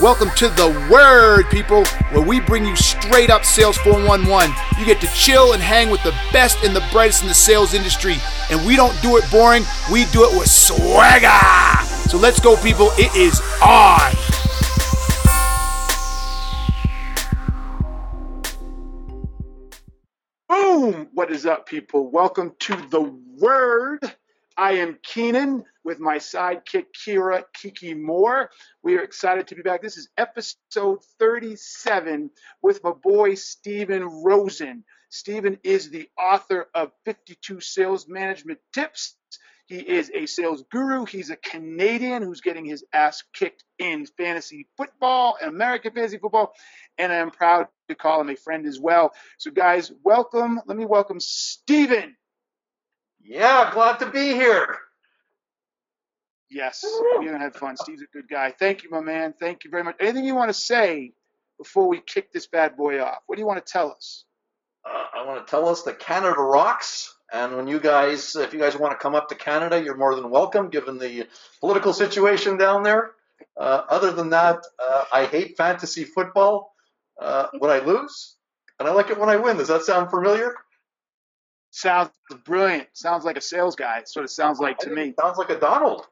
Welcome to The Word, people, where we bring you straight up sales 411. You get to chill and hang with the best and the brightest in the sales industry. And we don't do it boring, we do it with swagger. So let's go, people. It is on. Boom! What is up, people? Welcome to The Word. I am Keenan with my sidekick Kira Kiki Moore. We are excited to be back. This is episode 37 with my boy Steven Rosen. Steven is the author of 52 Sales Management Tips. He is a sales guru. He's a Canadian who's getting his ass kicked in fantasy football, American fantasy football, and I'm proud to call him a friend as well. So, guys, welcome. Let me welcome Steven. Yeah, glad to be here. Yes, we're gonna have fun. Steve's a good guy. Thank you, my man. Thank you very much. Anything you want to say before we kick this bad boy off? What do you want to tell us? Uh, I want to tell us that Canada rocks. And when you guys, if you guys want to come up to Canada, you're more than welcome, given the political situation down there. Uh, other than that, uh, I hate fantasy football uh, when I lose, and I like it when I win. Does that sound familiar? Sounds brilliant. Sounds like a sales guy. Sort of sounds like to me. Sounds like a Donald.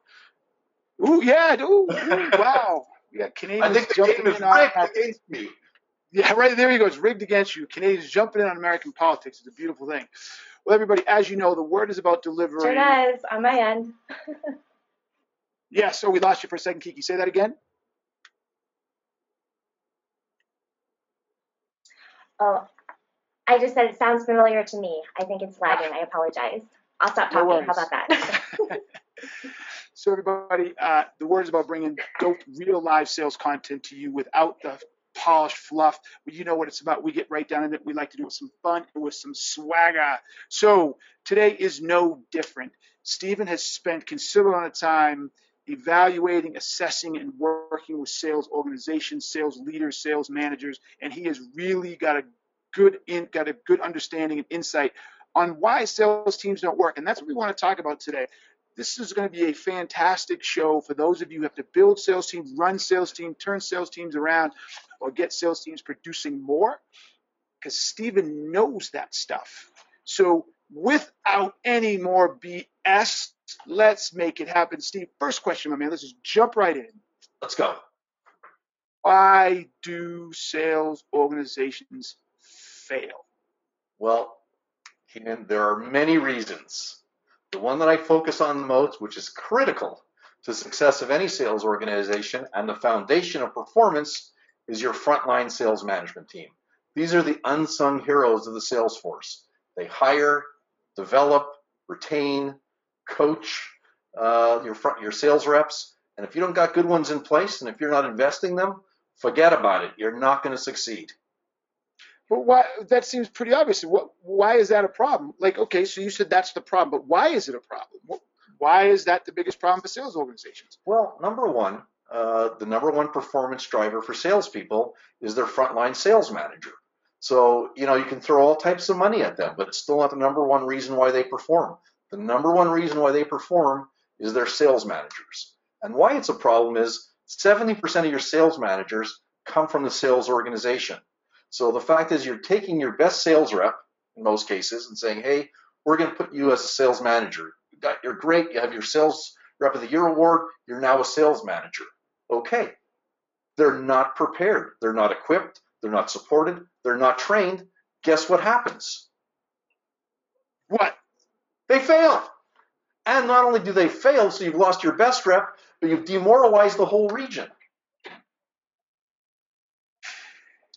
Ooh, yeah. Ooh, ooh wow. Yeah, got I Canadians think the jumping game is in on. against me. Yeah, right there you go. It's rigged against you. Canadians jumping in on American politics. It's a beautiful thing. Well, everybody, as you know, the word is about delivering. Sure does on my end. Yeah, so we lost you for a second, Kiki. Say that again. Oh, I just said it sounds familiar to me. I think it's lagging. I apologize. I'll stop No talking. How about that? So everybody, uh, the word is about bringing dope, real live sales content to you without the polished fluff. But you know what it's about. We get right down in it. We like to do it with some fun and with some swagger. So today is no different. Steven has spent considerable amount of time evaluating, assessing, and working with sales organizations, sales leaders, sales managers, and he has really got a good in, got a good understanding and insight on why sales teams don't work. And that's what we want to talk about today this is going to be a fantastic show for those of you who have to build sales teams, run sales teams, turn sales teams around, or get sales teams producing more. Because Steven knows that stuff. So without any more BS, let's make it happen. Steve, first question, my man. Let's just jump right in. Let's go. Why do sales organizations fail? Well, Keenan, there are many reasons. The one that I focus on the most, which is critical to the success of any sales organization and the foundation of performance, is your frontline sales management team. These are the unsung heroes of the sales force. They hire, develop, retain, coach uh, your front, your sales reps, and if you don't got good ones in place, and if you're not investing them, forget about it. You're not going to succeed. But why? That seems pretty obvious. What, why is that a problem? Like, okay, so you said that's the problem, but why is it a problem? Why is that the biggest problem for sales organizations? Well, number one, uh, the number one performance driver for salespeople is their frontline sales manager. So, you know, you can throw all types of money at them, but it's still not the number one reason why they perform. The number one reason why they perform is their sales managers. And why it's a problem is 70% of your sales managers come from the sales organization. So the fact is, you're taking your best sales rep in most cases and saying, hey, we're going to put you as a sales manager. You're great. You have your sales rep of the year award. You're now a sales manager. Okay. They're not prepared. They're not equipped. They're not supported. They're not trained. Guess what happens? What? They fail. And not only do they fail, so you've lost your best rep, but you've demoralized the whole region.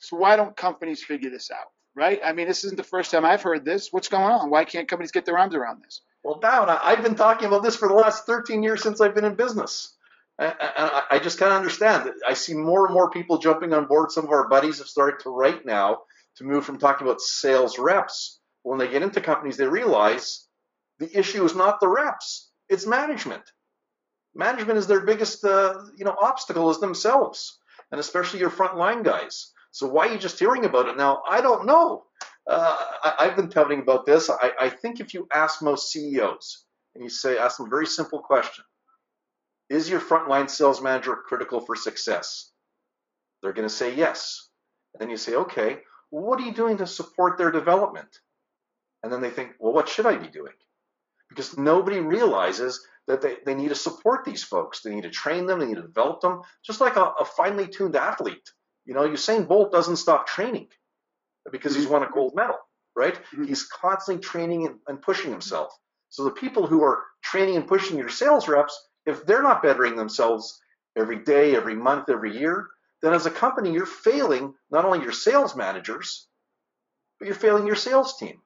So why don't companies figure this out? Right? I mean, this isn't the first time I've heard this. What's going on? Why can't companies get their arms around this? Well, down. I- I've been talking about this for the last 13 years since I've been in business. I, I, I just kind of understand. I see more and more people jumping on board. Some of our buddies have started to write now to move from talking about sales reps. When they get into companies, they realize the issue is not the reps; it's management. Management is their biggest, uh, you know, obstacle is themselves, and especially your frontline guys. So why are you just hearing about it now? I don't know. Uh, I, I've been telling about this. I, I think if you ask most CEOs and you say, ask them a very simple question: Is your frontline sales manager critical for success? They're going to say yes. And then you say, okay, what are you doing to support their development? And then they think, well, what should I be doing? Because nobody realizes that they, they need to support these folks. They need to train them, they need to develop them, just like a, a finely tuned athlete. You know, Usain Bolt doesn't stop training because he's won a gold medal, right? Mhm. He's constantly training and, and pushing himself. So the people who are training and pushing your sales reps, if they're not bettering themselves every day, every month, every year, then as a company, you're failing not only your sales managers, but you're failing your sales team.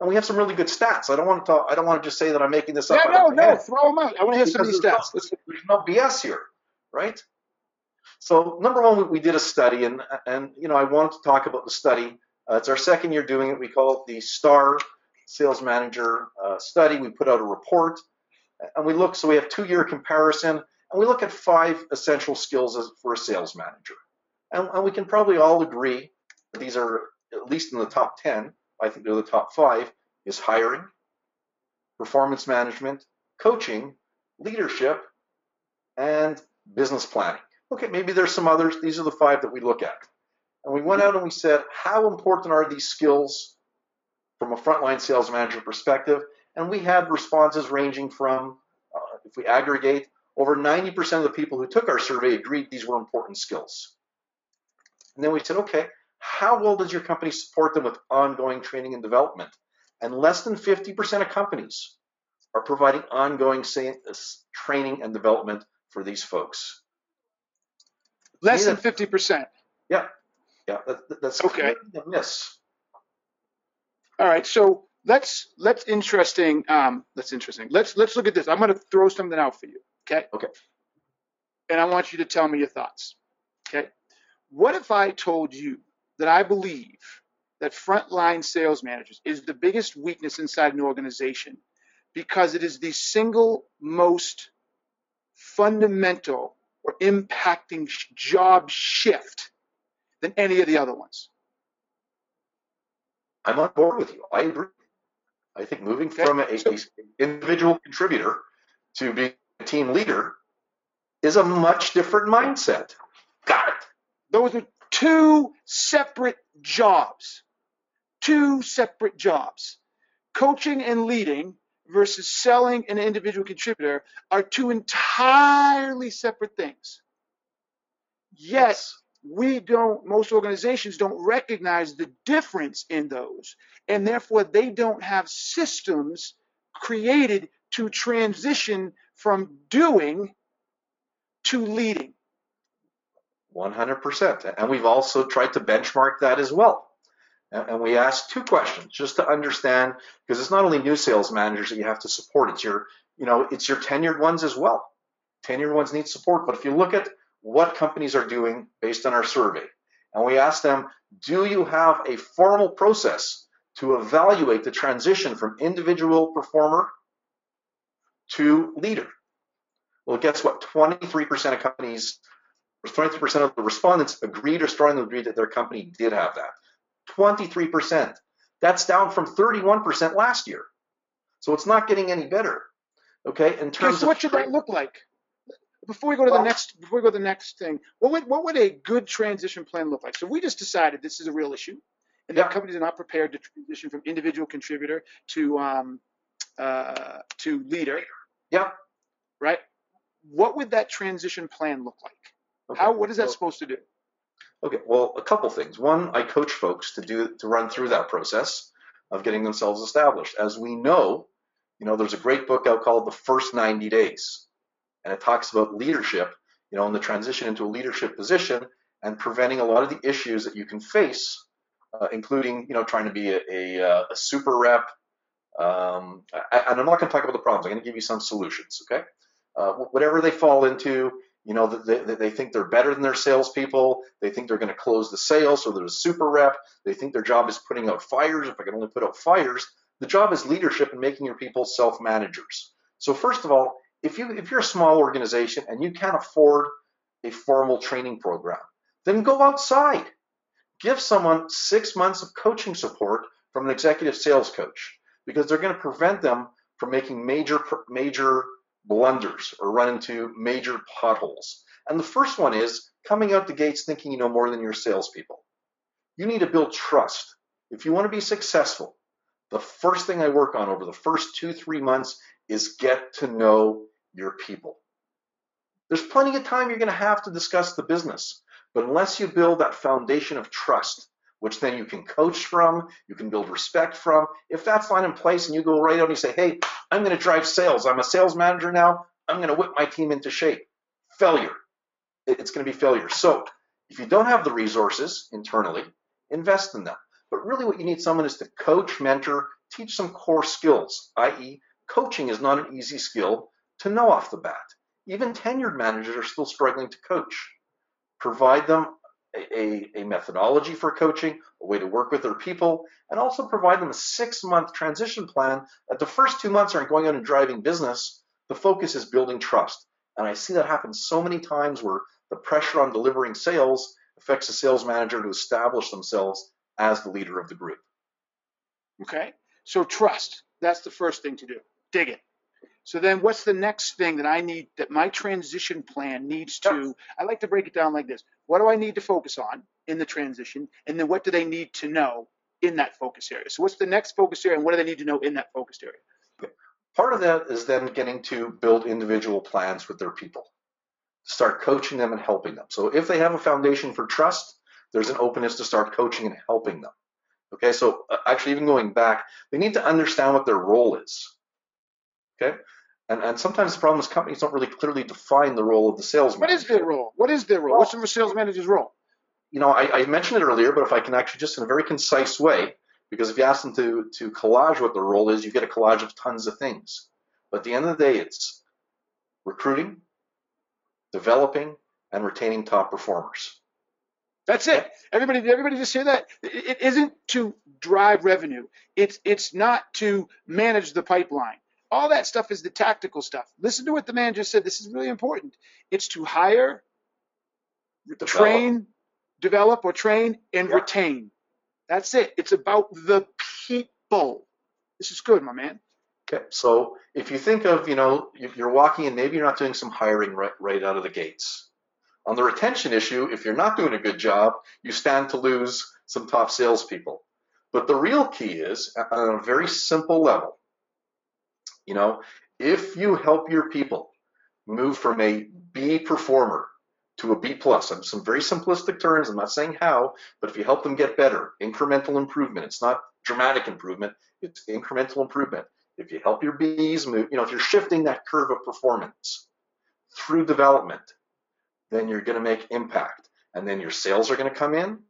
And we have some really good stats. I don't want to talk, I don't want to just say that I'm making this up. Yeah, no, no, head throw them out. I want to hear some of these stats. Let's, there's no BS here, right? So number one, we, did a study, and and you know I wanted to talk about the study. Uh, it's our second year doing it. We call it the STAR Sales Manager uh, Study. We put out a report, and we look. So we have two-year comparison, and we look at five essential skills as, for a sales manager, and, and we can probably all agree that these are at least in the top ten. I think they're the top five. Is hiring, performance management, coaching, leadership, and business planning. Okay, maybe there's some others. These are the five that we look at. And we went out and we said, how important are these skills from a frontline sales manager perspective? And we had responses ranging from, uh, if we aggregate, over 90% of the people who took our survey agreed these were important skills. And then we said, okay, how well does your company support them with ongoing training and development? And less than 50% of companies are providing ongoing training and development for these folks. Less than 50%. Yeah, that, that's Okay. miss. All right, so let's let's interesting. Um, that's interesting. Let's let's look at this. I'm going to throw something out for you. Okay. Okay. And I want you to tell me your thoughts. Okay. What if I told you that I believe that frontline sales managers is the biggest weakness inside an organization because it is the single most fundamental or impacting job shift than any of the other ones? I'm on board with you. I agree. I think moving Okay. from a, So- a individual contributor to being a team leader is a much different mindset. Got it. Those are two separate jobs. Two separate jobs. Coaching and leading versus selling an individual contributor are two entirely separate things. Yes. we don't, most organizations don't recognize the difference in those, and therefore they don't have systems created to transition from doing to leading. 100%. And we've also tried to benchmark that as well. And we asked two questions just to understand, because it's not only new sales managers that you have to support, it's your, you know, it's your tenured ones as well. Tenured ones need support. But if you look at what companies are doing based on our survey, and we asked them, do you have a formal process to evaluate the transition from individual performer to leader? Well, guess what? 23% of companies 23% of the respondents agreed or strongly agreed that their company did have that. 23%. That's down from 31% last year. So it's not getting any better. Okay, in Okay, terms so of what should that look like? Before we go to the next, before we go to the next thing, what would what would a good transition plan look like? So we just decided this is a real issue, and Yeah. that companies are not prepared to transition from individual contributor to um, uh, to leader, yeah. right? What would that transition plan look like? Okay. How what is that So- supposed to do? Okay, well, a couple things. One, I coach folks to do to run through that process of getting themselves established. As we know, you know, there's a great book out called The First 90 Days, and it talks about leadership, you know, and the transition into a leadership position and preventing a lot of the issues that you can face, uh, including, you know, trying to be a, a, uh, a super rep. Um, and I'm not going to talk about the problems. I'm going to give you some solutions. Okay, uh, whatever they fall into, you know, they, they, think they're better than their salespeople. They think they're going to close the sale, so they're a super rep. They think their job is putting out fires. If I can only put out fires, the job is leadership and making your people self-managers. So first of all, if you if you're a small organization and you can't afford a formal training program, then go outside. Give someone six months of coaching support from an executive sales coach because they're going to prevent them from making major major blunders or run into major potholes. And the first one is coming out the gates thinking you know more than your salespeople. You need to build trust. If you want to be successful, the first thing I work on over the first two, three months is get to know your people. There's plenty of time you're going to have to discuss the business, but unless you build that foundation of trust, which then you can coach from, you can build respect from, if that's not in place and you go right out and you say, hey, I'm going to drive sales, I'm a sales manager now, I'm going to whip my team into shape. Failure. It's going to be failure. So if you don't have the resources internally, invest in them. But really what you need someone is to coach, mentor, teach some core skills, i.e. coaching is not an easy skill to know off the bat. Even tenured managers are still struggling to coach. Provide them a, a, methodology for coaching, a way to work with their people, and also provide them a six month transition plan that the first two months aren't going out and driving business. The focus is building trust. And I see that happen so many times where the pressure on delivering sales affects the sales manager to establish themselves as the leader of the group. Okay, so trust. That's the first thing to do. Dig it. So then what's the next thing that I need that my transition plan needs to I like to break it down like this. What do I need to focus on in the transition and then what do they need to know in that focus area? So what's the next focus area and what do they need to know in that focus area? Part of that is then getting to build individual plans with their people. Start coaching them and helping them. So if they have a foundation for trust, there's an openness to start coaching and helping them. Okay, so uh, actually, even going back, they need to understand what their role is. Okay, and, and sometimes the problem is companies don't really clearly define the role of the sales What is their role? What is their role? What's the sales manager's role? You know, I, I mentioned it earlier, but if I can actually just in a very concise way, because if you ask them to to collage what their role is, you get a collage of tons of things. But at the end of the day, it's recruiting, developing, and retaining top performers. That's it. Everybody, everybody just hear that. It isn't to drive revenue. It's it's not to manage the pipeline. All that stuff is the tactical stuff. Listen to what the man just said. This is really important. It's to hire, develop. train, develop or train, and yeah. retain. That's it. It's about the people. This is good, my man. Okay, so if you think of, you know, if you're walking in, maybe you're not doing some hiring right, right out of the gates. On the retention issue, if you're not doing a good job, you stand to lose some top salespeople. But the real key is on a very simple level. You know, if you help your people move from a B performer to a B plus, some very simplistic terms, I'm not saying how, but if you help them get better, incremental improvement, it's not dramatic improvement, it's incremental improvement. If you help your Bs move, you know, if you're shifting that curve of performance through development, then you're going to make impact. And then your sales are going to come in,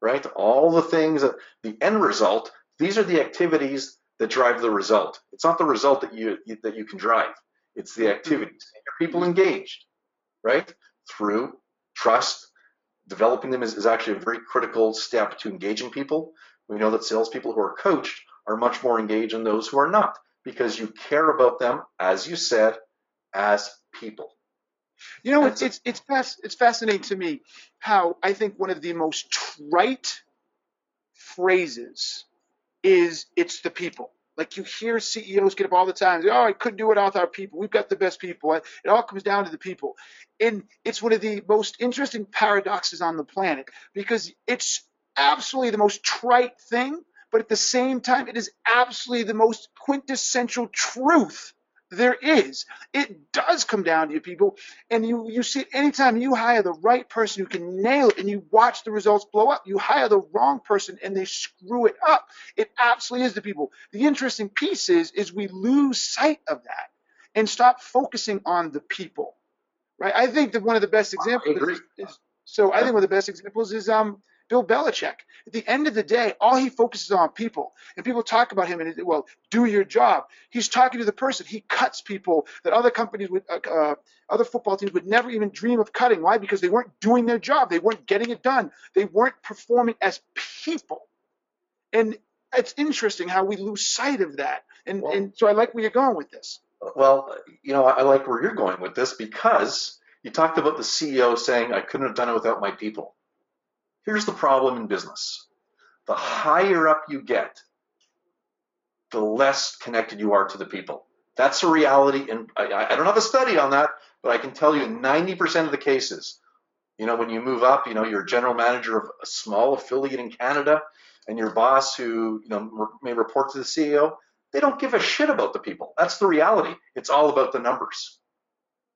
right? All the things that the end result, these are the activities that drive the result. It's not the result that you that you can drive. It's the mm-hmm. activities. Your people engaged, right? Through trust, developing them is, is actually a very critical step to engaging people. We know that salespeople who are coached are much more engaged than those who are not because you care about them, as you said, as people. You know, it's it's it's, fast, it's fascinating to me how I think one of the most trite phrases is "it's the people." Like you hear CEOs get up all the time, "Oh, I couldn't do it without our people. We've got the best people." It all comes down to the people, and it's one of the most interesting paradoxes on the planet because it's absolutely the most trite thing, but at the same time, it is absolutely the most quintessential truth there is. It does come down to you people, and you you see it anytime you hire the right person who can nail it, and you watch the results blow up. You hire the wrong person, and they screw it up. It absolutely is the people. The interesting piece is is we lose sight of that and stop focusing on the people, right? I think that one of the best examples is, is so I think one of the best examples is um Bill Belichick. At the end of the day, all he focuses on people. And people talk about him and, well, do your job. He's talking to the person. He cuts people that other companies would, uh, uh, other football teams would never even dream of cutting. Why? Because they weren't doing their job. They weren't getting it done. They weren't performing as people. And it's interesting how we lose sight of that. And, well, and so I like where you're going with this. Well, you know, I like where you're going with this because you talked about the CEO saying, I couldn't have done it without my people. Here's the problem in business. The higher up you get, the less connected you are to the people. That's a reality. And I, I don't have a study on that, but I can tell you 90% of the cases, You know, when you move up, you know, you're a general manager of a small affiliate in Canada, and your boss, who you know may report to the CEO, they don't give a shit about the people. That's the reality. It's all about the numbers.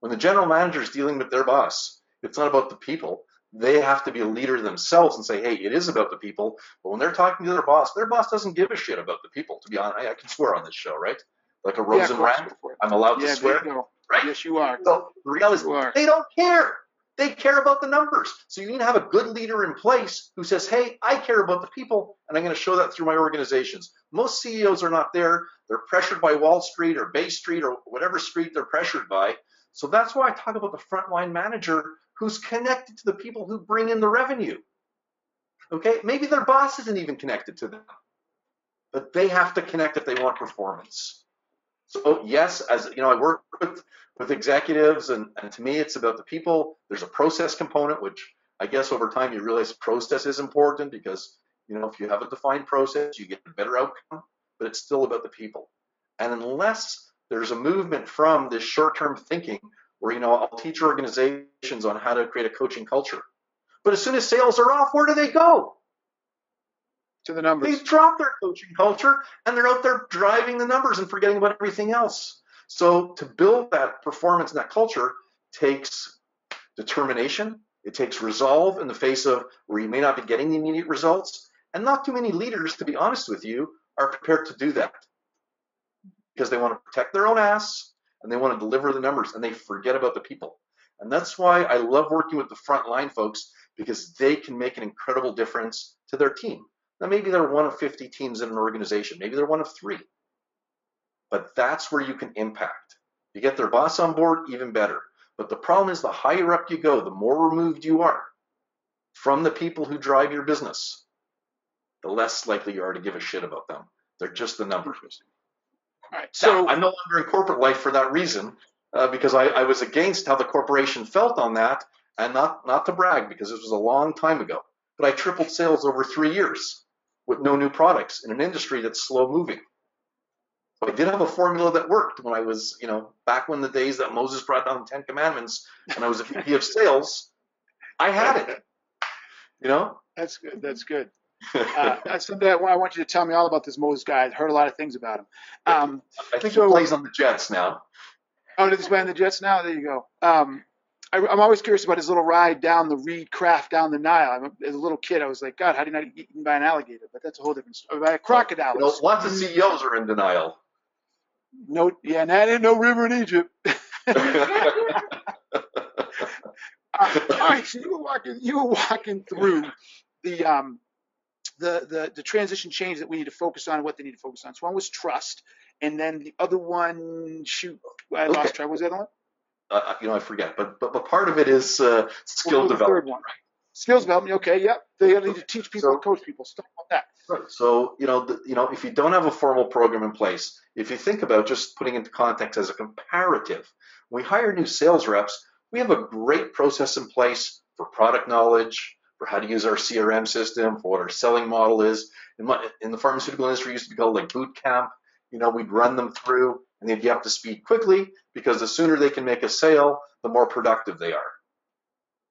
When the general manager is dealing with their boss, it's not about the people. They have to be a leader themselves and say, hey, it is about the people. But when they're talking to their boss, their boss doesn't give a shit about the people. To be honest, I, I can swear on this show, right? Like a Yeah, Rosen of course, rant, go for it. I'm allowed Yeah, to swear. there you go. Right. Yes, you are. So the reality is they don't care. They care about the numbers. So you need to have a good leader in place who says, hey, I care about the people, and I'm going to show that through my organizations. Most CEOs are not there. They're pressured by Wall Street or Bay Street or whatever street they're pressured by. So that's why I talk about the frontline manager who's connected to the people who bring in the revenue. Okay, maybe their boss isn't even connected to them, but they have to connect if they want performance. So yes, as you know, I work with with executives, and, and to me, it's about the people. There's a process component, which I guess over time you realize process is important because you know if you have a defined process, you get a better outcome. But it's still about the people. And unless there's a movement from this short-term thinking, where you know I'll teach organizations on how to create a coaching culture, but as soon as sales are off, where do they go? To the numbers. They drop their coaching culture and they're out there driving the numbers and forgetting about everything else. So to build that performance and that culture takes determination. It takes resolve in the face of where you may not be getting the immediate results. And not too many leaders, to be honest with you, are prepared to do that because they want to protect their own ass and they want to deliver the numbers and they forget about the people. And that's why I love working with the frontline folks because they can make an incredible difference to their team. Now, maybe they're one of 50 teams in an organization, maybe they're one of three, but that's where you can impact. You get their boss on board, even better. But the problem is, the higher up you go, the more removed you are from the people who drive your business, the less likely you are to give a shit about them. They're just the number. All right. So So I'm no longer in corporate life for that reason, uh, because I, I was against how the corporation felt on that, and not not to brag because this was a long time ago. But I tripled sales over three years with no new products in an industry that's slow moving. So I did have a formula that worked when I was, you know, back when the days that Moses brought down the Ten Commandments, and I was a VP of sales. I had it. You know. that's good. That's good. Uh, that's someday I want I want you to tell me all about this Moses guy. I've heard a lot of things about him. Um, I think So- he plays on the Jets now. oh, did this play on the Jets now? There you go. Um, I, I'm always curious about his little ride down the Reed Craft down the Nile. I'm, a- as a little kid, I was like, God, how did you not get eaten by an alligator? But that's a whole different story. By a crocodile. You know, lots of CEOs are in denial. No, yeah, and that ain't no river in Egypt. Uh, all right, so you were walking, you were walking through the um, the the the transition change that we need to focus on, what they need to focus on. So one was trust, and then the other one, shoot, I Okay. lost track. What was the other one? uh, you know, I forget, but but, but part of it is uh, skill the development. Third one. Skills development. Okay, yep. They need to teach people, So- and coach people. Stuff like that. Right. So you know, the, you know, if you don't have a formal program in place, if you think about just putting into context as a comparative, we hire new sales reps, we have a great process in place for product knowledge, how to use our CRM system, for what our selling model is. In, my, in the pharmaceutical industry, used to be called like boot camp. You know, we'd run them through, and they'd get up to speed quickly because the sooner they can make a sale, the more productive they are.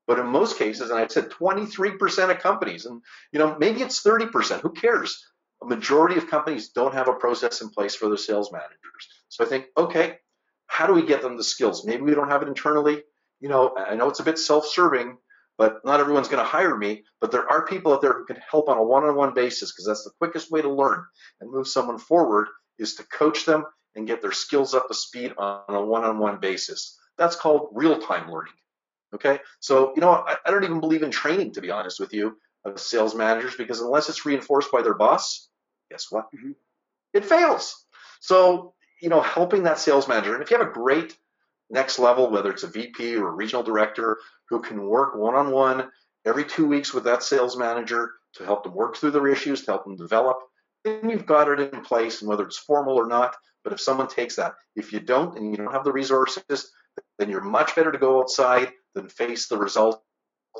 But in most cases, and I said 23% of companies, and you know, maybe it's 30%, who cares? A majority of companies don't have a process in place for their sales managers. So I think, okay, how do we get them the skills? Maybe we don't have it internally. You know, I know it's a bit self-serving, but not everyone's going to hire me. But there are people out there who can help on a one-on-one basis because that's the quickest way to learn and move someone forward is to coach them and get their skills up to speed on a one-on-one basis. That's called real-time learning. Okay, so you know, I, I don't even believe in training, to be honest with you, of sales managers because unless it's reinforced by their boss, guess what? Mhm. It fails. So you know, helping that sales manager, and if you have a great next level, whether it's a VP or a regional director who can work one-on-one every two weeks with that sales manager to help them work through their issues, to help them develop, then you've got it in place, and whether it's formal or not. But if someone takes that, if you don't and you don't have the resources, then you're much better to go outside than face the result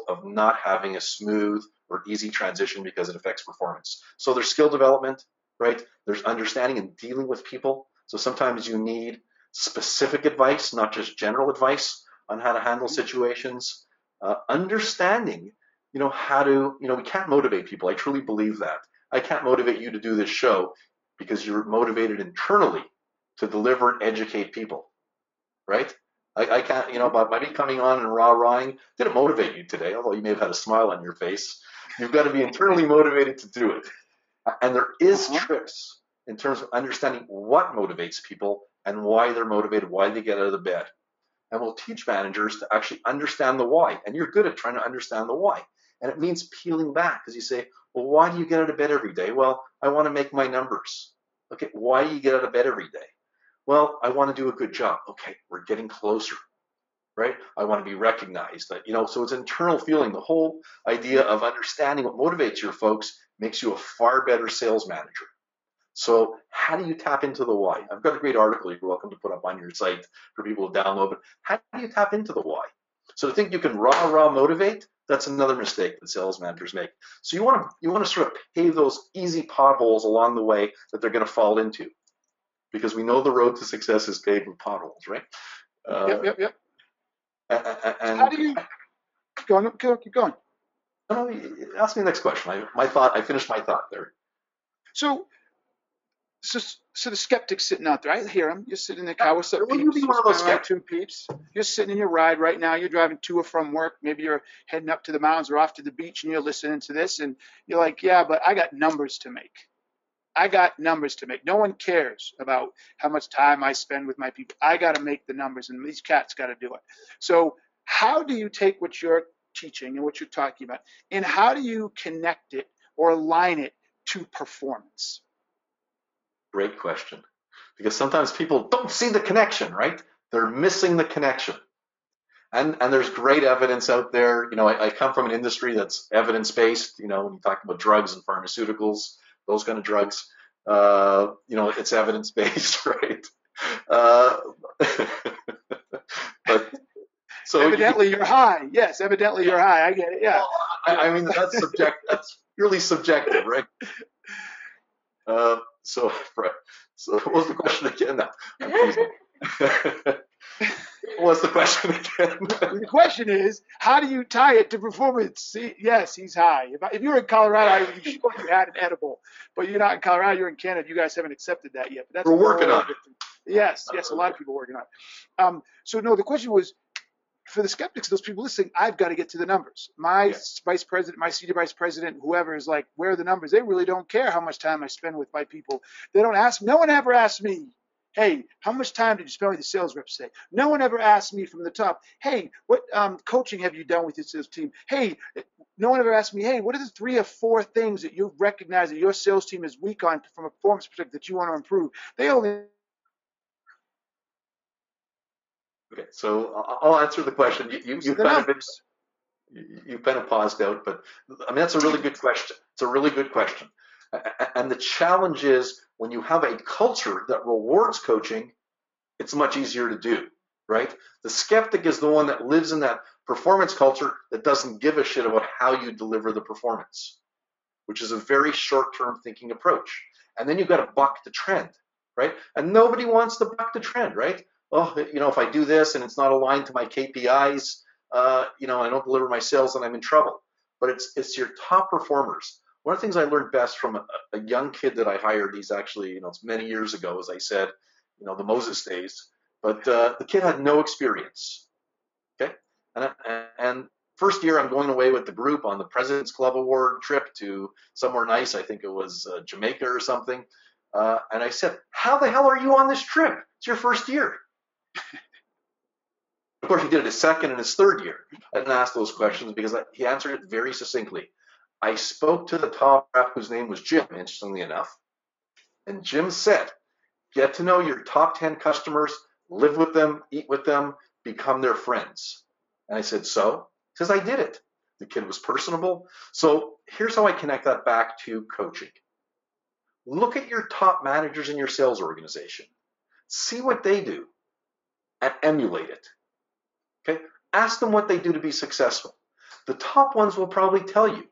of not having a smooth or easy transition because it affects performance. So there's skill development, right? There's understanding and dealing with people. So sometimes you need specific advice, not just general advice on how to handle situations. uh, understanding, you know, how to, you know, we can't motivate people. I truly believe that. I can't motivate you to do this show because you're motivated internally to deliver and educate people, right? I, I can't, you know, by, by me coming on and rah rahing didn't motivate you today, although you may have had a smile on your face. You've got to be internally motivated to do it. And there is Uh-huh. tricks in terms of understanding what motivates people and why they're motivated, why they get out of the bed. And we'll teach managers to actually understand the why. And you're good at trying to understand the why. And it means peeling back because you say, well, why do you get out of bed every day? Well, I want to make my numbers. Okay, why do you get out of bed every day? Well, I want to do a good job. Okay, we're getting closer, right? I want to be recognized. That you know, so it's internal feeling. The whole idea of understanding what motivates your folks makes you a far better sales manager. So, how do you tap into the why? I've got a great article you're welcome to put up on your site for people to download. But how do you tap into the why? So, to think you can raw raw motivate, that's another mistake that sales managers make. So, you want to you want to sort of pave those easy potholes along the way that they're going to fall into, because we know the road to success is paved with potholes, right? Uh, yep, yep, yep. a- a- a- And How do you? Go on, go, keep going. No, no, ask me the next question. I, my thought. I finished my thought there. So, so, so the skeptic's sitting out there. I hear him. You're sitting in the car. What's up, Will you peeps? be one of those right, two peeps. You're sitting in your ride right now. You're driving to or from work. Maybe you're heading up to the mountains or off to the beach, and you're listening to this, and you're like, "Yeah, but I got numbers to make. I got numbers to make. No one cares about how much time I spend with my people. I got to make the numbers, and these cats got to do it. So, how do you take what you're teaching and what you're talking about, and how do you connect it or align it to performance? Great question. Because sometimes people don't see the connection, right? They're missing the connection. And and there's great evidence out there. You know, I, I come from an industry that's evidence based. You know, when you talk about drugs and pharmaceuticals, those kind of drugs, uh, you know, it's evidence based, right? Uh, but so evidently you're high. Yes, evidently you're high. I get it. Yeah. I, I mean, that's subject. That's really subjective, right? Uh, so. So, what was the question again? Now, What's the question again? The question is, how do you tie it to performance? See, yes, he's high. If, I, if you're in Colorado, I would be sure you had an edible. But you're not in Colorado. You're in Canada. You guys haven't accepted that yet. But that's We're working on it. Yes, yes, a lot of people are working on it. Um, so no, the question was, for the skeptics, those people listening, I've got to get to the numbers. My Yeah. vice president, my senior vice president, whoever is like, where are the numbers? They really don't care how much time I spend with my people. They don't ask. No one ever asked me, hey, how much time did you spend with the sales reps today? No one ever asked me from the top, hey, what um, coaching have you done with your sales team? Hey, no one ever asked me, hey, what are the three or four things that you recognize that your sales team is weak on from a performance perspective that you want to improve? They only Okay, so I'll answer the question. You, you, you've kind of been, you- you've kind of paused out, but I mean that's a really good question. It's a really good question. And the challenge is when you have a culture that rewards coaching, it's much easier to do, right? The skeptic is the one that lives in that performance culture that doesn't give a shit about how you deliver the performance, which is a very short-term thinking approach. And then you've got to buck the trend, right? And nobody wants to buck the trend, right? Oh, you know, if I do this and it's not aligned to my KPIs, uh, you know, I don't deliver my sales and I'm in trouble. But it's it's your top performers. One of the things I learned best from a, a young kid that I hired, he's actually, you know, it's many years ago, as I said, you know, the Moses days. But uh, the kid had no experience. Okay, and, and first year I'm going away with the group on the President's Club Award trip to somewhere nice. I think it was uh, Jamaica or something. Uh, and I said, "How the hell are you on this trip? It's your first year." Of course, he did it his second and his third year. I didn't ask those questions because I, he answered it very succinctly. I spoke to the top rep whose name was Jim, interestingly enough. And Jim said, get to know your top 10 customers, live with them, eat with them, become their friends. And I said, so? He says, I did it. The kid was personable. So here's how I connect that back to coaching. Look at your top managers in your sales organization. See what they do emulate it. Okay? Ask them what they do to be successful. The top ones will probably tell you,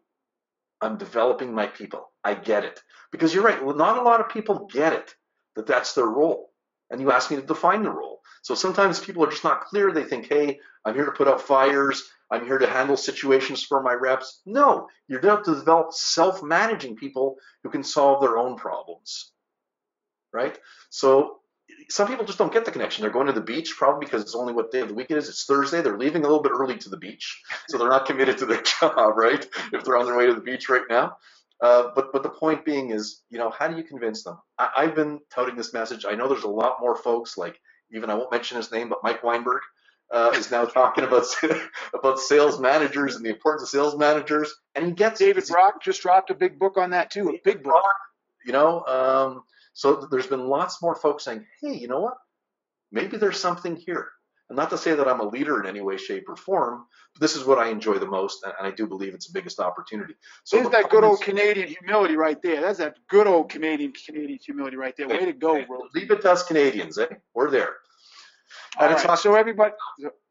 I'm developing my people. I get it. Because you're right, well, not a lot of people get it, that that's their role. And you ask me to define the role. So sometimes people are just not clear. They think, hey, I'm here to put out fires. I'm here to handle situations for my reps. No, you're there to develop self managing people who can solve their own problems. Right? So some people just don't get the connection. They're going to the beach probably because it's only what day of the week it is. It's Thursday. They're leaving a little bit early to the beach, so they're not committed to their job, right? If they're on their way to the beach right now. Uh, but but the point being is, you know, how do you convince them? I, have been touting this message. I know there's a lot more folks like even I won't mention his name, but Mike Weinberg uh, is now talking about about sales managers and the importance of sales managers, and he gets David Brock just dropped a big book on that too, a big book. You know, um, so there's been lots more folks saying, hey, you know what? Maybe there's something here. And not to say that I'm a leader in any way, shape, or form, but this is what I enjoy the most, and I do believe it's the biggest opportunity. So There's that good old Canadian humility right there. That's that good old Canadian Canadian humility right there. Way to go, bro. Leave it to us Canadians, eh? We're there. And it's right, so everybody.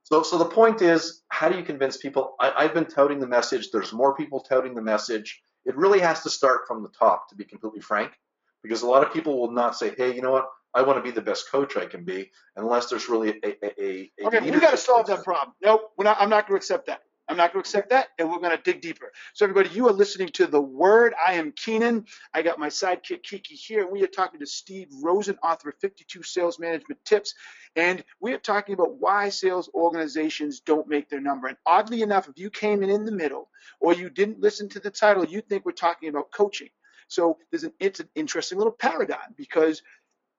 So, so the point is, how do you convince people? I, I've been touting the message. There's more people touting the message. It really has to start from the top, to be completely frank because a lot of people will not say, hey, you know what? I want to be the best coach I can be, unless there's really a. a, a okay, we got to solve that problem. Nope, not, I'm not going to accept that. I'm not going to accept that, and we're going to dig deeper. So, everybody, you are listening to The Word. I am Keenan. I got my sidekick, Kiki, here, and we are talking to Steve Rosen, author of 52 Sales Management Tips. And we are talking about why sales organizations don't make their number. And oddly enough, if you came in in the middle or you didn't listen to the title, you'd think we're talking about coaching. So there's an it's an interesting little paradigm because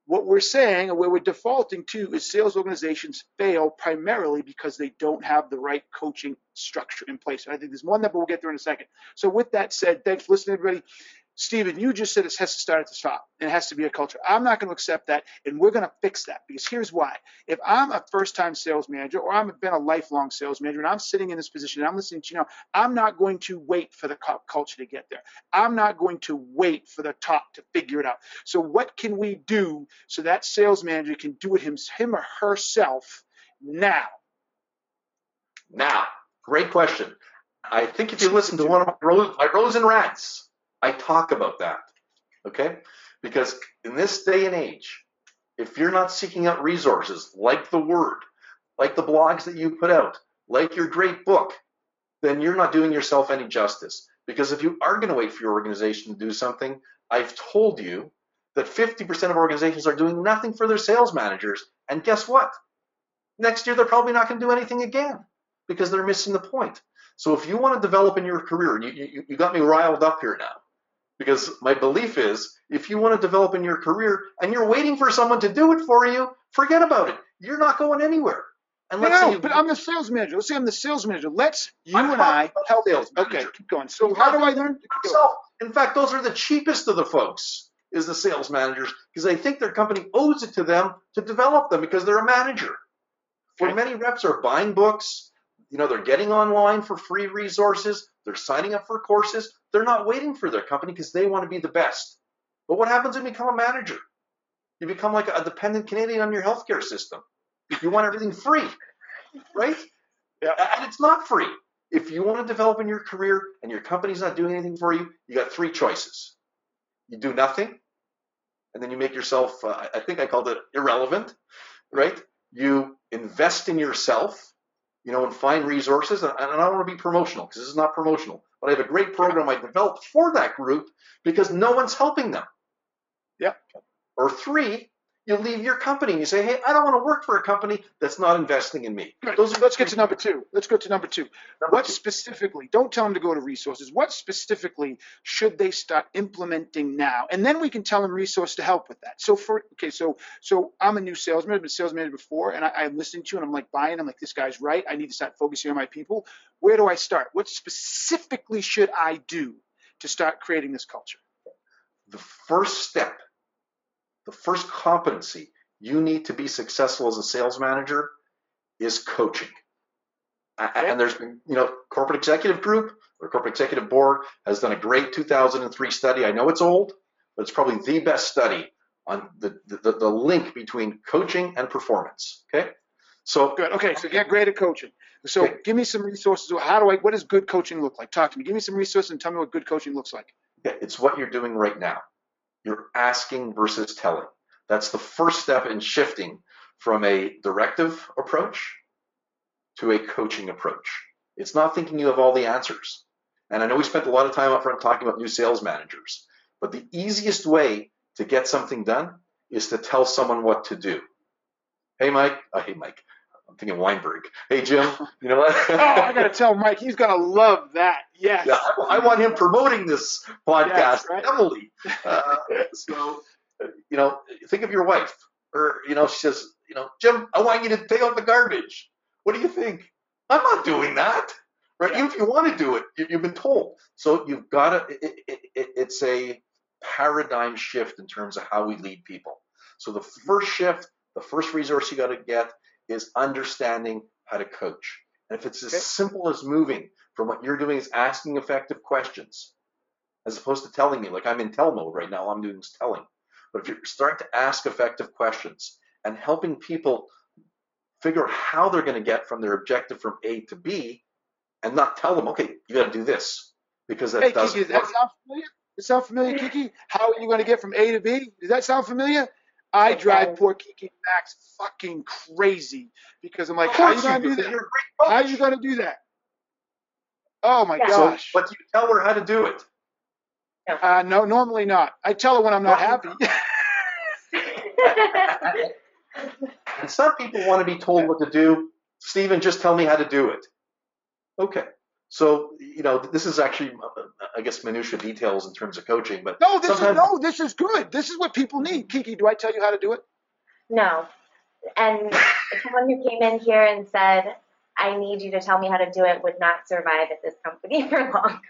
what we're saying and where we're defaulting to is sales organizations fail primarily because they don't have the right coaching structure in place. And I think there's one that, we'll get there in a second. So with that said, thanks for listening, everybody. Steven, you just said it has to start at the top and it has to be a culture. I'm not going to accept that, and we're going to fix that because here's why. If I'm a first time sales manager or I've been a lifelong sales manager and I'm sitting in this position and I'm listening to you know, I'm not going to wait for the culture to get there. I'm not going to wait for the top to figure it out. So, what can we do so that sales manager can do it him, him or herself now? Now, great question. I think if you listen to one of my Rose, my Rosen rants, I talk about that. Okay? Because in this day and age, if you're not seeking out resources like the Word, like the blogs that you put out, like your great book, then you're not doing yourself any justice. Because if you are going to wait for your organization to do something, I've told you that 50% of organizations are doing nothing for their sales managers. And guess what? Next year, they're probably not going to do anything again because they're missing the point. So if you want to develop in your career, you, you, you got me riled up here now because my belief is if you want to develop in your career and you're waiting for someone to do it for you, forget about it. You're not going anywhere. And let's no, but I'm the sales manager. Let's say I'm the sales manager. Let's you I'm and I help. Sales manager. okay, keep going. So how do I learn? So, in fact, those are the cheapest of the folks is the sales managers because they think their company owes it to them to develop them because they're a manager. Where many reps are buying books, you know, they're getting online for free resources, they're signing up for courses, they're not waiting for their company because they want to be the best. But what happens when you become a manager? You become like a dependent Canadian on your healthcare system. You want everything free, right? Yeah. And it's not free. If you want to develop in your career and your company's not doing anything for you, you got three choices. You do nothing, and then you make yourself, uh, I think I called it irrelevant, right? You invest in yourself, you know, and find resources. And, and I don't want to be promotional because this is not promotional, but I have a great program I developed for that group because no one's helping them. Yeah. Or three, you leave your company and you say, hey, I don't want to work for a company that's not investing in me. Those Let's get to number two. Let's go to number two. Number what two. specifically, don't tell them to go to resources. What specifically should they start implementing now? And then we can tell them resource to help with that. So for, okay, so so I'm a new salesman, I've been sales manager before, and I, I'm listening to you and I'm like buying, I'm like, this guy's right. I need to start focusing on my people. Where do I start? What specifically should I do to start creating this culture? The first step the first competency you need to be successful as a sales manager is coaching. And there's been, you know, corporate executive group or corporate executive board has done a great 2003 study. I know it's old, but it's probably the best study on the, the, the link between coaching and performance. Okay. So good. Okay. So get great at coaching. So okay. give me some resources. How do I, what does good coaching look like? Talk to me. Give me some resources and tell me what good coaching looks like. Yeah, it's what you're doing right now. You're asking versus telling. That's the first step in shifting from a directive approach to a coaching approach. It's not thinking you have all the answers. And I know we spent a lot of time up front talking about new sales managers, but the easiest way to get something done is to tell someone what to do. Hey, Mike. Uh, hey, Mike. I'm thinking Weinberg. Hey, Jim. You know what? oh, I gotta tell Mike, he's gonna love that. Yes. Yeah, I, I want him promoting this podcast Yes, right. heavily. Uh, so, you know, think of your wife, or you know, she says, you know, Jim, I want you to take out the garbage. What do you think? I'm not doing that. Right? Even if you want to do it, you, you've been told. So you've got to. It, it, it, it's a paradigm shift in terms of how we lead people. So the first shift, the first resource you got to get is understanding how to coach. And if it's as simple as moving from what you're doing is asking effective questions, as opposed to telling me, like I'm in tell mode right now, all I'm doing is telling. But if you're starting to ask effective questions and helping people figure out how they're going to get from their objective from A to B, and not tell them, okay, you got to do this because that Hey, doesn't Kiki, does that sound familiar? Does that sound familiar, Kiki? How are you going to get from A to B? Does that sound familiar? I drive poor Kiki Max fucking crazy because I'm like, how are you going to do do. that? You're a great How are you going to do that? Oh my Yeah. So, gosh. but you tell her how to do it. Uh, no, normally not. I tell her when I'm not happy. And some people want to be told what to do. Steven, just tell me how to do it. Okay. So, you know, this is actually, uh, I guess, minutia details in terms of coaching, but no, this is no, this is good. This is what people need. Kiki, do I tell you how to do it? no. And someone who came in here and said, I need you to tell me how to do it would not survive at this company for long.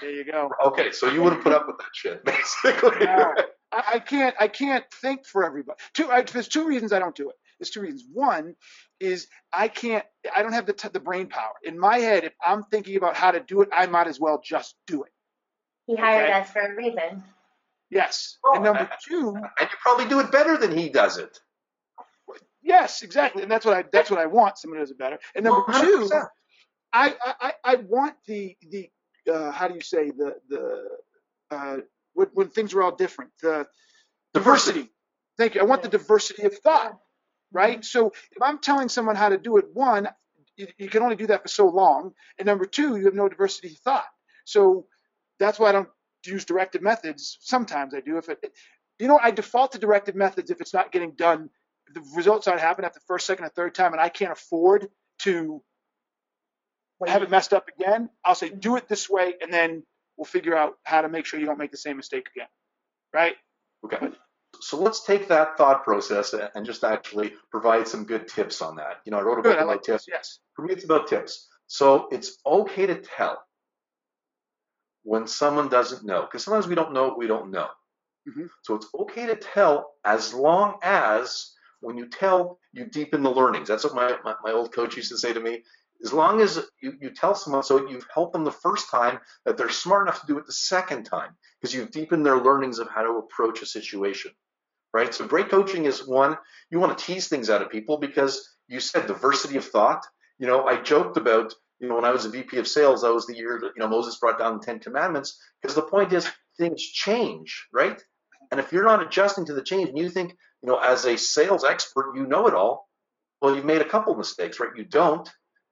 There you go. okay, so you wouldn't put up with that shit, basically. No. I, I can't. I can't think for everybody. Two. I, there's two reasons I don't do it. There's two reasons. One is I can't. I don't have the t- the brain power in my head. If I'm thinking about how to do it, I might as well just do it. He hired Okay. us for a reason. Yes. Oh, and number two, And you probably do it better than he does it. yes, exactly. And that's what I. That's what I want. Someone who does it better. And number two, 100%. I, I, I- I want the the uh, how do you say the the uh, when, when things are all different the diversity. Thank you. I want the diversity of thought, right? So if I'm telling someone how to do it, one, you, you can only do that for so long, and number two, you have no diversity of thought. So that's why I don't use directed methods. Sometimes I do. If it, you know, I default to directed methods if it's not getting done. The results aren't happening after the first, second, or third time, and I can't afford to have it messed up again, I'll say do it this way, and then we'll figure out how to make sure you don't make the same mistake again. Right? Okay. So let's take that thought process and just actually provide some good tips on that. You know, I wrote a book Good. I about like tips. Yes. For me, it's about tips. So it's okay to tell when someone doesn't know, because sometimes we don't know what we don't know. Mhm. So it's okay to tell as long as when you tell, you deepen the learnings. That's what my, my, my old coach used to say to me. As long as you, you tell someone, so you've helped them the first time, that they're smart enough to do it the second time, because you've deepened their learnings of how to approach a situation. Right? So great coaching is one, you want to tease things out of people because you said diversity of thought. You know, I joked about, you know, when I was a VP of sales, that was the year that, you know, Moses brought down the Ten Commandments, because the point is things change, right? And if you're not adjusting to the change and you think, you know, as a sales expert, you know it all, well, you've made a couple mistakes, right? You don't.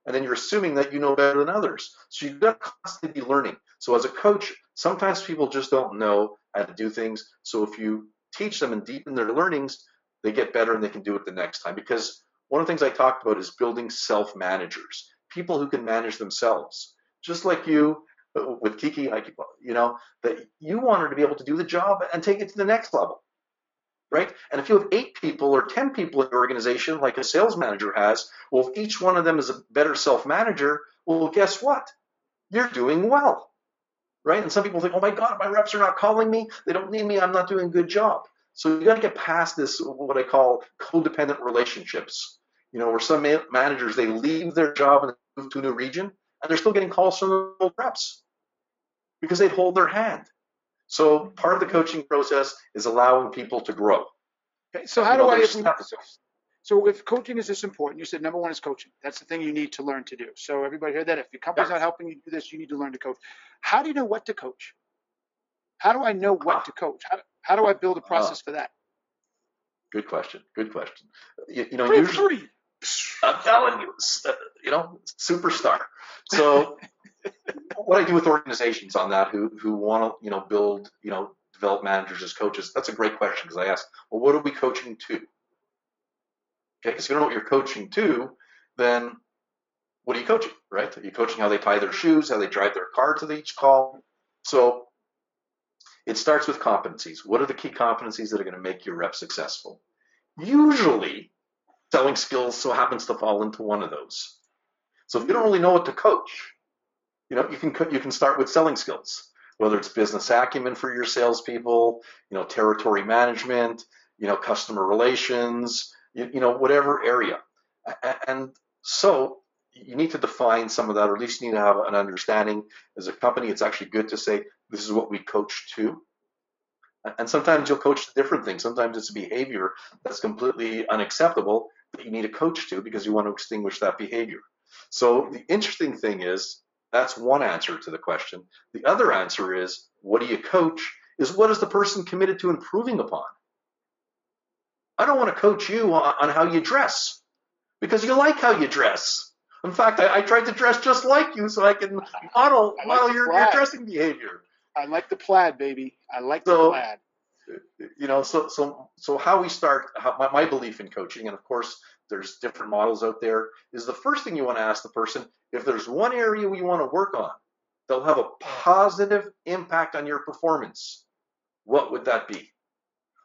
And then you're assuming that you know better than others. So you've got to constantly be learning. So as a coach, sometimes people just don't know how to do things. So if you teach them and deepen their learnings, they get better and they can do it the next time. Because one of the things I talked about is building self managers, people who can manage themselves. Just like you uh, with Kiki, you know, that you want her to be able to do the job and take it to the next level. Right? And if you have eight people or 10 people in your organization, like a sales manager has, well, if each one of them is a better self manager, well, guess what? You're doing well. Right? And some people think, oh my God, my reps are not calling me. They don't need me. I'm not doing a good job. So you got to get past this, what I call codependent relationships. You know, where some managers, they leave their job and move to a new region, and they're still getting calls from the old reps because they hold their hand. So part of the coaching process is allowing people to grow. Okay. So how You do know, I? there's If we, stuff- so, so if coaching is this important, you said number one is coaching. That's the thing you need to learn to do. So everybody heard that. If your company's not helping you do this, you need to learn to coach. How do you know what to coach? How do I know what to coach? How, how do I build a process for that? Good question. Good question. You, you know, Three, usually three. I'm telling you, uh, you know, superstar. So what I do with organizations on that who who want to, you know, build, you know, develop managers as coaches, that's a great question because I ask, well, what are we coaching to? Okay, because you don't know what you're coaching to, then what are you coaching, right? Are you coaching how they tie their shoes, how they drive their car to each call? So it starts with competencies. What are the key competencies that are going to make your rep successful? Usually, selling skills so happens to fall into one of those. So if you don't really know what to coach, you know, you can you can start with selling skills, whether it's business acumen for your salespeople, you know, territory management, you know, customer relations, you, you know, whatever area. A- a- And so you need to define some of that, or at least you need to have an understanding. As a company, it's actually good to say this is what we coach to. And sometimes you'll coach different things. Sometimes it's behavior that's completely unacceptable that you need a coach to because you want to extinguish that behavior. So the interesting thing is that's one answer to the question. The other answer is what do you coach? Is what is the person committed to improving upon? I don't want to coach you on, on how you dress because you like how you dress. In fact, I, I tried to dress just like you so I can model, I like model your, your dressing behavior. I like the plaid, baby. I like the plaid. you know so so so how we start how, my, my belief in coaching and of course there's different models out there is the first thing you want to ask the person if there's one area we want to work on that'll have a positive impact on your performance what would that be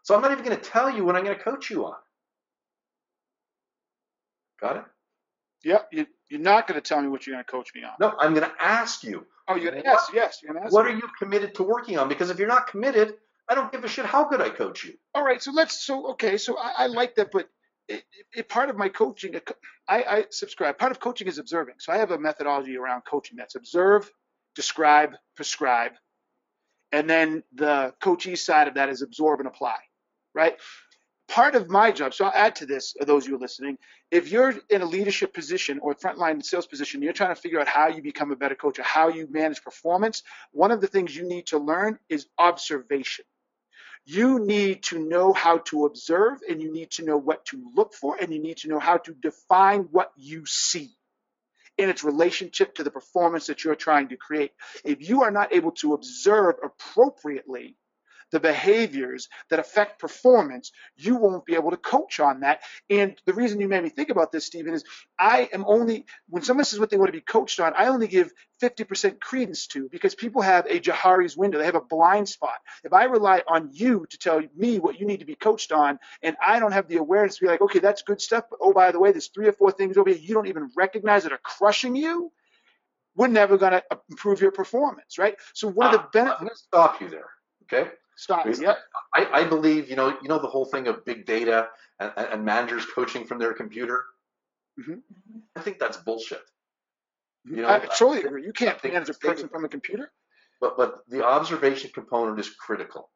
so i'm not even going to tell you what i'm going to coach you on got it Yep. You, you're not going to tell me what you're going to coach me on. no i'm going to ask you Oh, you're going to yes, yes. You're going to ask what me. are you committed to working on because if you're not committed i don't give a shit how good i coach you All right, so let's so okay, so I, I like that, but it, it- part of my coaching, I, I subscribe. Part of coaching is observing. So I have a methodology around coaching that's observe, describe, prescribe, and then the coachee side of that is absorb and apply, right? Part of my job, so I'll add to this, uh, those of you listening, if you're in a leadership position or frontline sales position, you're trying to figure out how you become a better coach or how you manage performance, one of the things you need to learn is observation you need to know how to observe and you need to know what to look for and you need to know how to define what you see in its relationship to the performance that you're trying to create. If you are not able to observe appropriately the behaviors that affect performance, you won't be able to coach on that. And the reason you made me think about this, Steven, is I am only, when someone says what they want to be coached on, I only give 50% credence to because people have a Johari's window. They have a blind spot. If I rely on you to tell me what you need to be coached on, and I don't have the awareness to be like, okay, that's good stuff, but oh, by the way, there's three or four things over here you don't even recognize that are crushing you, we're never going to improve your performance, right? So one of the Ah, I'm benefits, going to stop you there okay stop, yep, I, I believe, you know, you know the whole thing of big data and, and managers coaching from their computer. Mhm. I think that's bullshit. You know, I totally agree. You can't manage a person from a computer. But but the observation component is critical.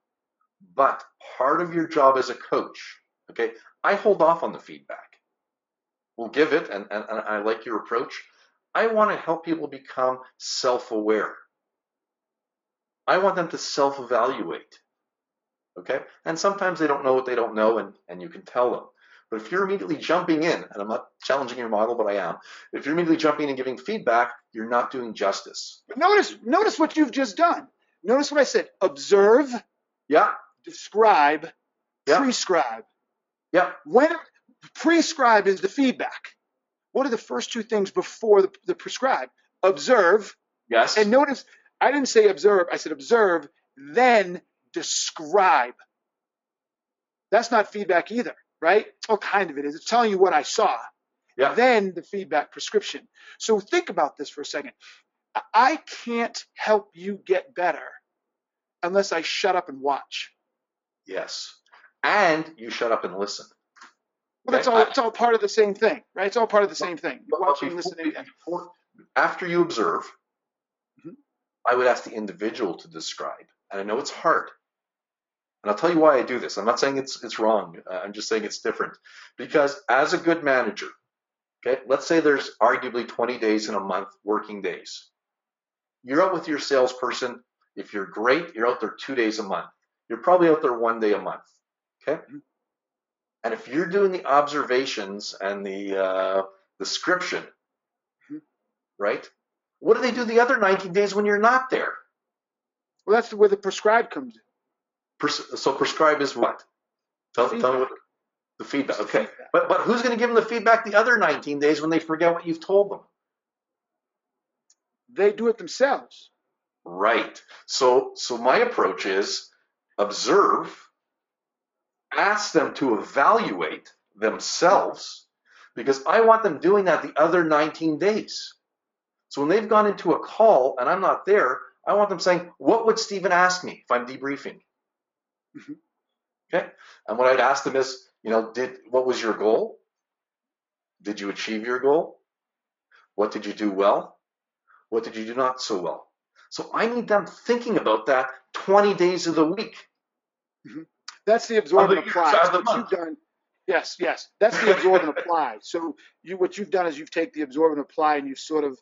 But part of your job as a coach, okay, I hold off on the feedback. We'll give it, and, and, and I like your approach. I want to help people become self-aware. I want them to self-evaluate. Okay? And sometimes they don't know what they don't know, and, and you can tell them. But if you're immediately jumping in, and I'm not challenging your model, but I am, if you're immediately jumping in and giving feedback, you're not doing justice. But notice, notice what you've just done. Notice what I said. Observe, Yeah, describe, Yeah. prescribe. yeah, When prescribe is the feedback. What are the first two things before the, the prescribe? Observe, yes. and notice I didn't say observe. I said observe, then describe. That's not feedback either, right? Oh, kind of it is. It's telling you what I saw. Yeah. Then the feedback prescription. So think about this for a second. I- can't help you get better unless I shut up and watch. Yes. And you shut up and listen. Well, that's all. I- It's all part of the same thing, right? It's all part of the same thing. But Watching, before- listening. and- before- after you observe, Mhm. I would ask the individual to describe. And I know it's hard. And I'll tell you why I do this. I'm not saying it's it's wrong. Uh, I'm just saying it's different. Because as a good manager, okay, let's say there's arguably 20 days in a month working days. You're out with your salesperson. If you're great, you're out there two days a month. You're probably out there one day a month. Okay? And if you're doing the observations and the uh, description, right? What do they do the other 19 days when you're not there? Well, that's where the prescribed comes in. Pres- so prescribe is what? Tell, tell me what the feedback. Okay, but but who's going to give them the feedback the other 19 days when they forget what you've told them? They do it themselves. Right. So so my approach is observe, ask them to evaluate themselves because I want them doing that the other 19 days. So when they've gone into a call and I'm not there, I want them saying, "What would Steven ask me if I'm debriefing?" Mhm. Okay. And what I'd ask them is, you know, did what was your goal? Did you achieve your goal? What did you do well? What did you do not so well? So I need them thinking about that 20 days of the week. That's the absorb and apply. You've done, yes, yes, that's the absorb and apply. So you, what you've done is you've taken the absorb and apply, and you've sort of,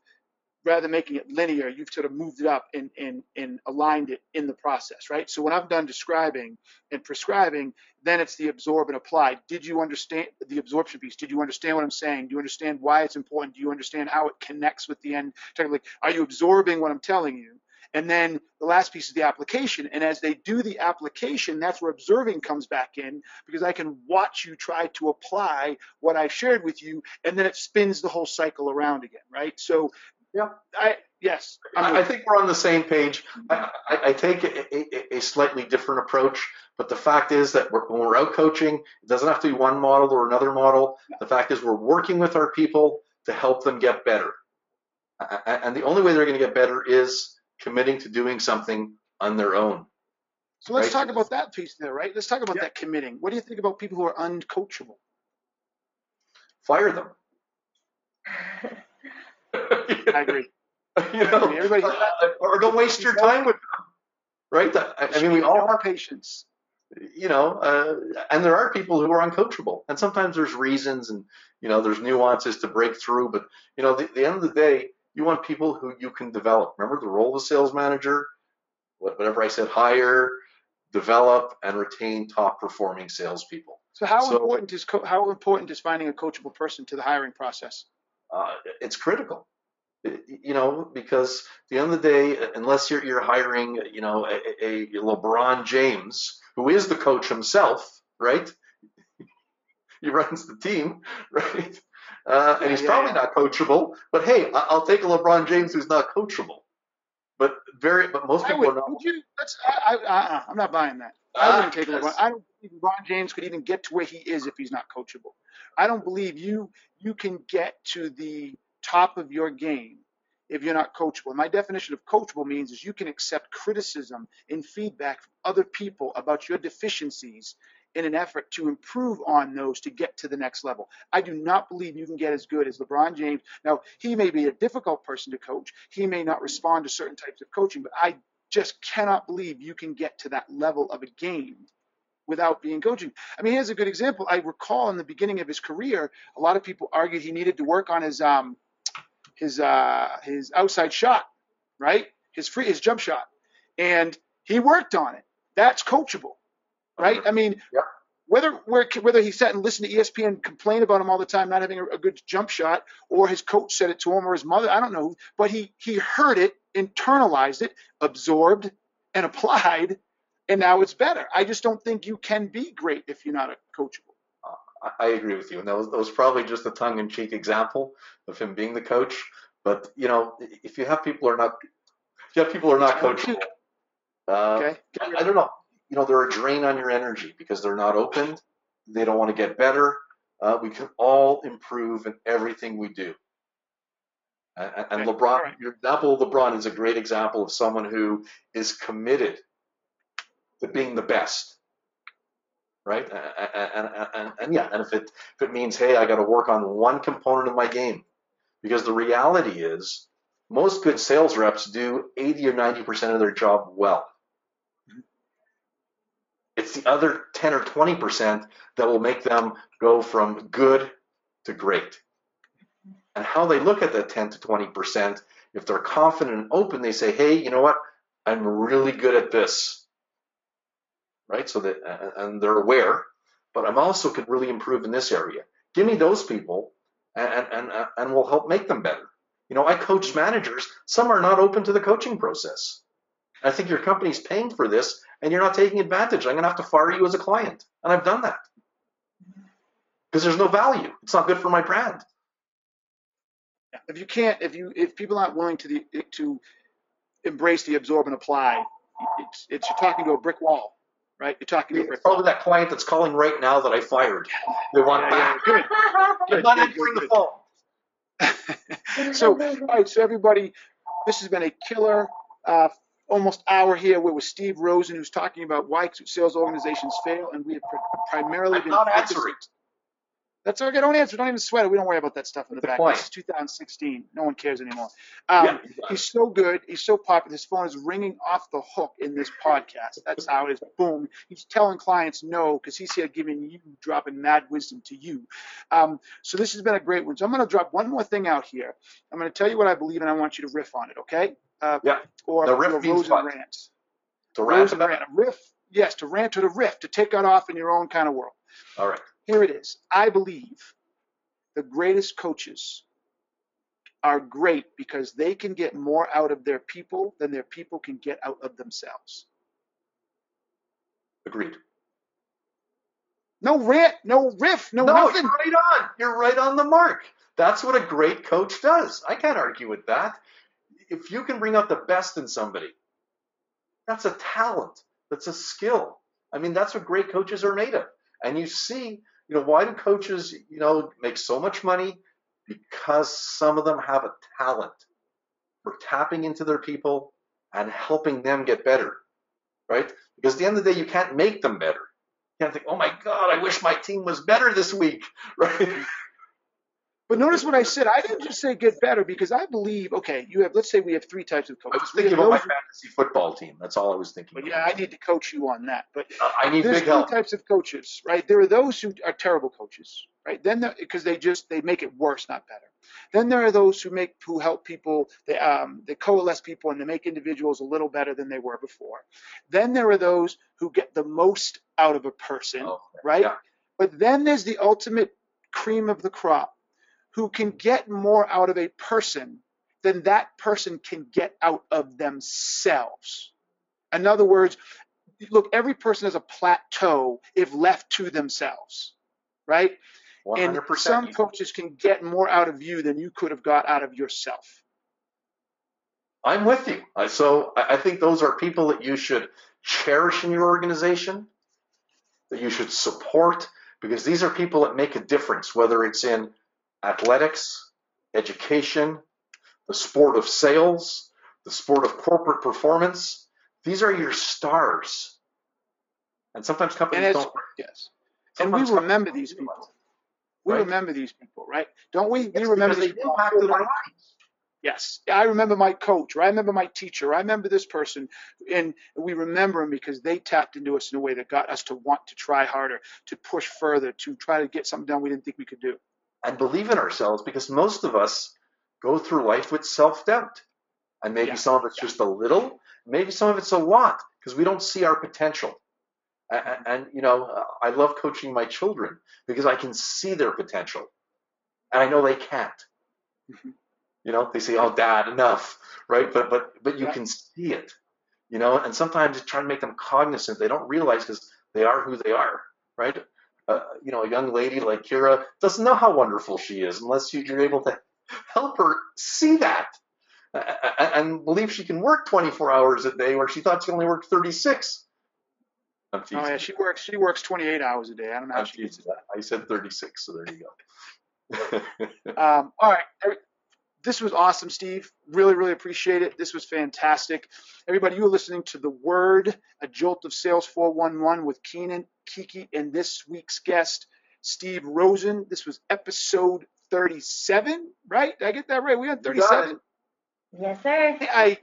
rather than making it linear, you've sort of moved it up and and and aligned it in the process, right? So when I'm done describing and prescribing, then it's the absorb and apply. Did you understand the absorption piece? Did you understand what I'm saying? Do you understand why it's important? Do you understand how it connects with the end? Technically, are you absorbing what I'm telling you? And then the last piece is the application. And as they do the application, that's where observing comes back in because I can watch you try to apply what I shared with you, and then it spins the whole cycle around again, right? So, Yeah. I yes, I'm I, I think we're on the same page. I, I, I take a, a, a slightly different approach, but the fact is that we're, when we're out coaching, it doesn't have to be one model or another model. The fact is we're working with our people to help them get better. A- a- And the only way they're going to get better is committing to doing something on their own. So let's Right. talk about that piece there, right? Let's talk about Yeah. that committing. What do you think about people who are uncoachable? Fire them. I agree. you know, Everybody- or don't waste your time with them. Right? I, I mean, we all have patience. you know, uh, and there are people who are uncoachable, and sometimes there's reasons and you know there's nuances to break through. But you know, the, the end of the day, you want people who you can develop. Remember the role of a sales manager? Whatever I said, hire, develop, and retain top performing salespeople. So how So- important is co- how important is finding a coachable person to the hiring process? Uh, it's critical. You know, because at the end of the day, unless you're, you're hiring, you know, a, a a LeBron James, who is the coach himself, right? he runs the team, right? Uh, and he's Yeah, probably yeah. not coachable. But hey, I'll take a LeBron James who's not coachable. But very, but most I people would, are not. would you? That's, I, I, I'm not buying that. I Ah, wouldn't take. LeBron. I don't believe LeBron James could even get to where he is if he's not coachable. I don't believe you you can get to the top of your game if you're not coachable. My definition of coachable means is you can accept criticism and feedback from other people about your deficiencies in an effort to improve on those to get to the next level. I do not believe you can get as good as LeBron James. Now, he may be a difficult person to coach. He may not respond to certain types of coaching, but I just cannot believe you can get to that level of a game without being coaching. I mean, here's a good example. I recall in the beginning of his career, a lot of people argued he needed to work on his um his uh his outside shot, right? His free his jump shot. And he worked on it. That's coachable. Right? I mean, Yep. whether whether he sat and listened to ESPN complain about him all the time not having a, a good jump shot, or his coach said it to him, or his mother, I don't know, but he he heard it, internalized it, absorbed, and applied, and now it's better. I just don't think you can be great if you're not a coachable. I, I agree with you, and that was, that was probably just a tongue-in-cheek example of him being the coach. But you know, if you have people who are not, if you have people who are not coachable, uh, Okay? I, I don't know. You know, they're a drain on your energy because they're not opened. They don't want to get better. Uh, we can all improve in everything we do. And, and- Okay, LeBron, right. your example of LeBron is a great example of someone who is committed to being the best. Right? And, and, and, and, and yeah, and if it, if it means, hey, I got to work on one component of my game, because the reality is most good sales reps do 80 or 90% of their job well. It's the other 10 or 20% that will make them go from good to great. And how they look at that 10 to 20%, if they're confident and open, they say, hey, you know what? I'm really good at this. Right? So that, and they're aware. but I'm also could really improve in this area. Give me those people, and and and, uh, and we'll help make them better. You know, I coach managers. Some are not open to the coaching process. I think your company's paying for this, and you're not taking advantage. I'm going to have to fire you as a client, and I've done that because there's no value. It's not good for my brand. If you can't, if you, if people aren't willing to the, to embrace the absorb and apply, it's, it's, you're talking to a brick wall, right? You're talking to a It's brick probably wall. that client that's calling right now that I fired. They want Yeah, back. yeah, They're good, not good, answering good, the phone. So, all right, so everybody, this has been a killer, uh, almost hour here with Steve Rosen, who's talking about why sales organizations fail, and we have pr- primarily I'm been. not answering. That's okay. Don't answer. Don't even sweat it. We don't worry about that stuff in the The back. client. This is 2016. No one cares anymore. Um, Yeah. He's so good. He's so popular. His phone is ringing off the hook in this podcast. That's how it is. Boom. He's telling clients no because he's here giving you, dropping mad wisdom to you. Um, so this has been a great one. So I'm going to drop one more thing out here. I'm going to tell you what I believe, and I want you to riff on it. Okay? Uh, Yeah. Or The riff means Rosen what? rants. To rant about. rant. A riff. Yes, to rant or to riff, to take it off in your own kind of world. All right. Here it is. I believe the greatest coaches are great because they can get more out of their people than their people can get out of themselves. Agreed. No rant, no riff, no, No, nothing. you're right on. You're right on the mark. That's what a great coach does. I can't argue with that. If you can bring out the best in somebody, that's a talent. That's a skill. I mean, that's what great coaches are made of. And you see, you know, why do coaches, you know, make so much money? Because some of them have a talent for tapping into their people and helping them get better, right? Because at the end of the day, you can't make them better. You can't think, oh my God, I wish my team was better this week, right? But notice what I said. I didn't just say get better because I believe, okay, you have, let's say we have three types of coaches. I was thinking about my fantasy football team. That's all I was thinking. but about. yeah, I need to coach you on that. But Uh, I need there's big three help. types of coaches, right? There are those who are terrible coaches, right? Then because they just they make it worse, not better. Then there are those who make who help people, they um they coalesce people and they make individuals a little better than they were before. Then there are those who get the most out of a person, Oh, right? yeah. But then there's the ultimate cream of the crop who can get more out of a person than that person can get out of themselves. In other words, look, every person has a plateau if left to themselves, right? And 100%. some coaches can get more out of you than you could have got out of yourself. I'm with you. So I think those are people that you should cherish in your organization, that you should support, because these are people that make a difference, whether it's in athletics, education, the sport of sales, the sport of corporate performance. These are your stars. And sometimes companies And don't. Yes. And we remember these realize people. We Right. remember these people, right? Don't we? it. We It's remember these they people. impacted our lives. Yes, I remember my coach, or I remember my teacher, or I remember this person, and we remember them because they tapped into us in a way that got us to want to try harder, to push further, to try to get something done we didn't think we could do. And believe in ourselves because most of us go through life with self doubt. And maybe Yeah. some of it's just a little, maybe some of it's a lot because we don't see our potential. And, and, you know, I love coaching my children because I can see their potential and I know they can't. Mhm. You know, they say, "Oh, Dad, enough," right? But but but you Yeah. can see it, you know. And sometimes you try to make them cognizant. They don't realize because they are who they are, right? Uh, you know, a young lady like Kira doesn't know how wonderful she is unless you, you're able to help her see that and believe she can work 24 hours a day where she thought she only worked 36. I'm Oh yeah, she works. She works 28 hours a day. I don't know how I'm she gets teasing. I said 36, so there you go. Um, all right, this was awesome, Steve. Really, really appreciate it. This was fantastic. Everybody, you are listening to the Word, a jolt of sales 411 with Keenan, Kiki, and this week's guest, Steve Rosen. This was episode 37, right? Did I get that right? We had 37. Yes, sir. I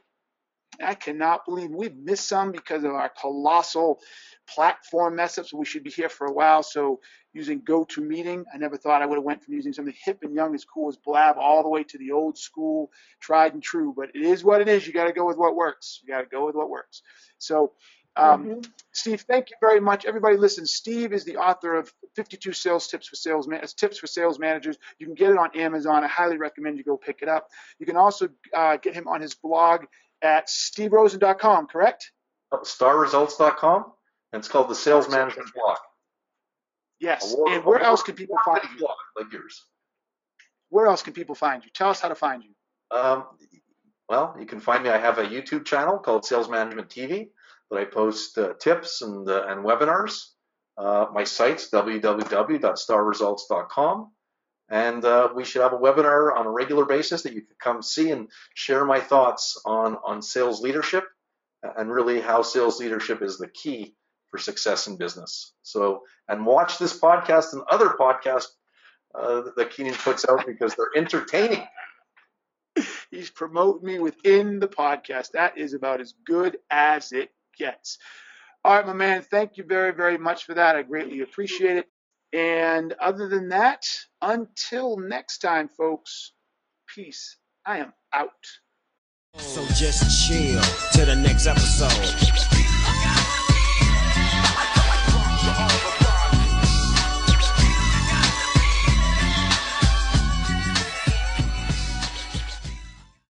I cannot believe we've missed some because of our colossal platform mess ups. We should be here for a while. So using GoToMeeting, I never thought I would have went from using something hip and young as cool as Blab all the way to the old school, tried and true. But it is what it is. You got to go with what works. You got to go with what works. So Um, Mhm. Steve, thank you very much. Everybody, listen. Steve is the author of 52 Sales Tips for Sales Man- Tips for Sales Managers. You can get it on Amazon. I highly recommend you go pick it up. You can also uh, get him on his blog at steverosen.com. Correct? Starresults.com, and it's called the Sales Management Blog. Yes. Award- And where else can people find you? blog like yours? Where else can people find you? Tell us how to find you. Um, well, you can find me. I have a YouTube channel called Sales Management TV that I post uh, tips and uh, and webinars. Uh, my site's www.starresults.com, and uh, we should have a webinar on a regular basis that you can come see and share my thoughts on on sales leadership and really how sales leadership is the key for success in business. So, and watch this podcast and other podcasts uh, that Keenan puts out because they're entertaining. He's promoting me within the podcast. That is about as good as it gets. All right, my man. Thank you very, very much for that. I greatly appreciate it. And other than that, until next time, folks, peace. I am out. So just chill till the next episode.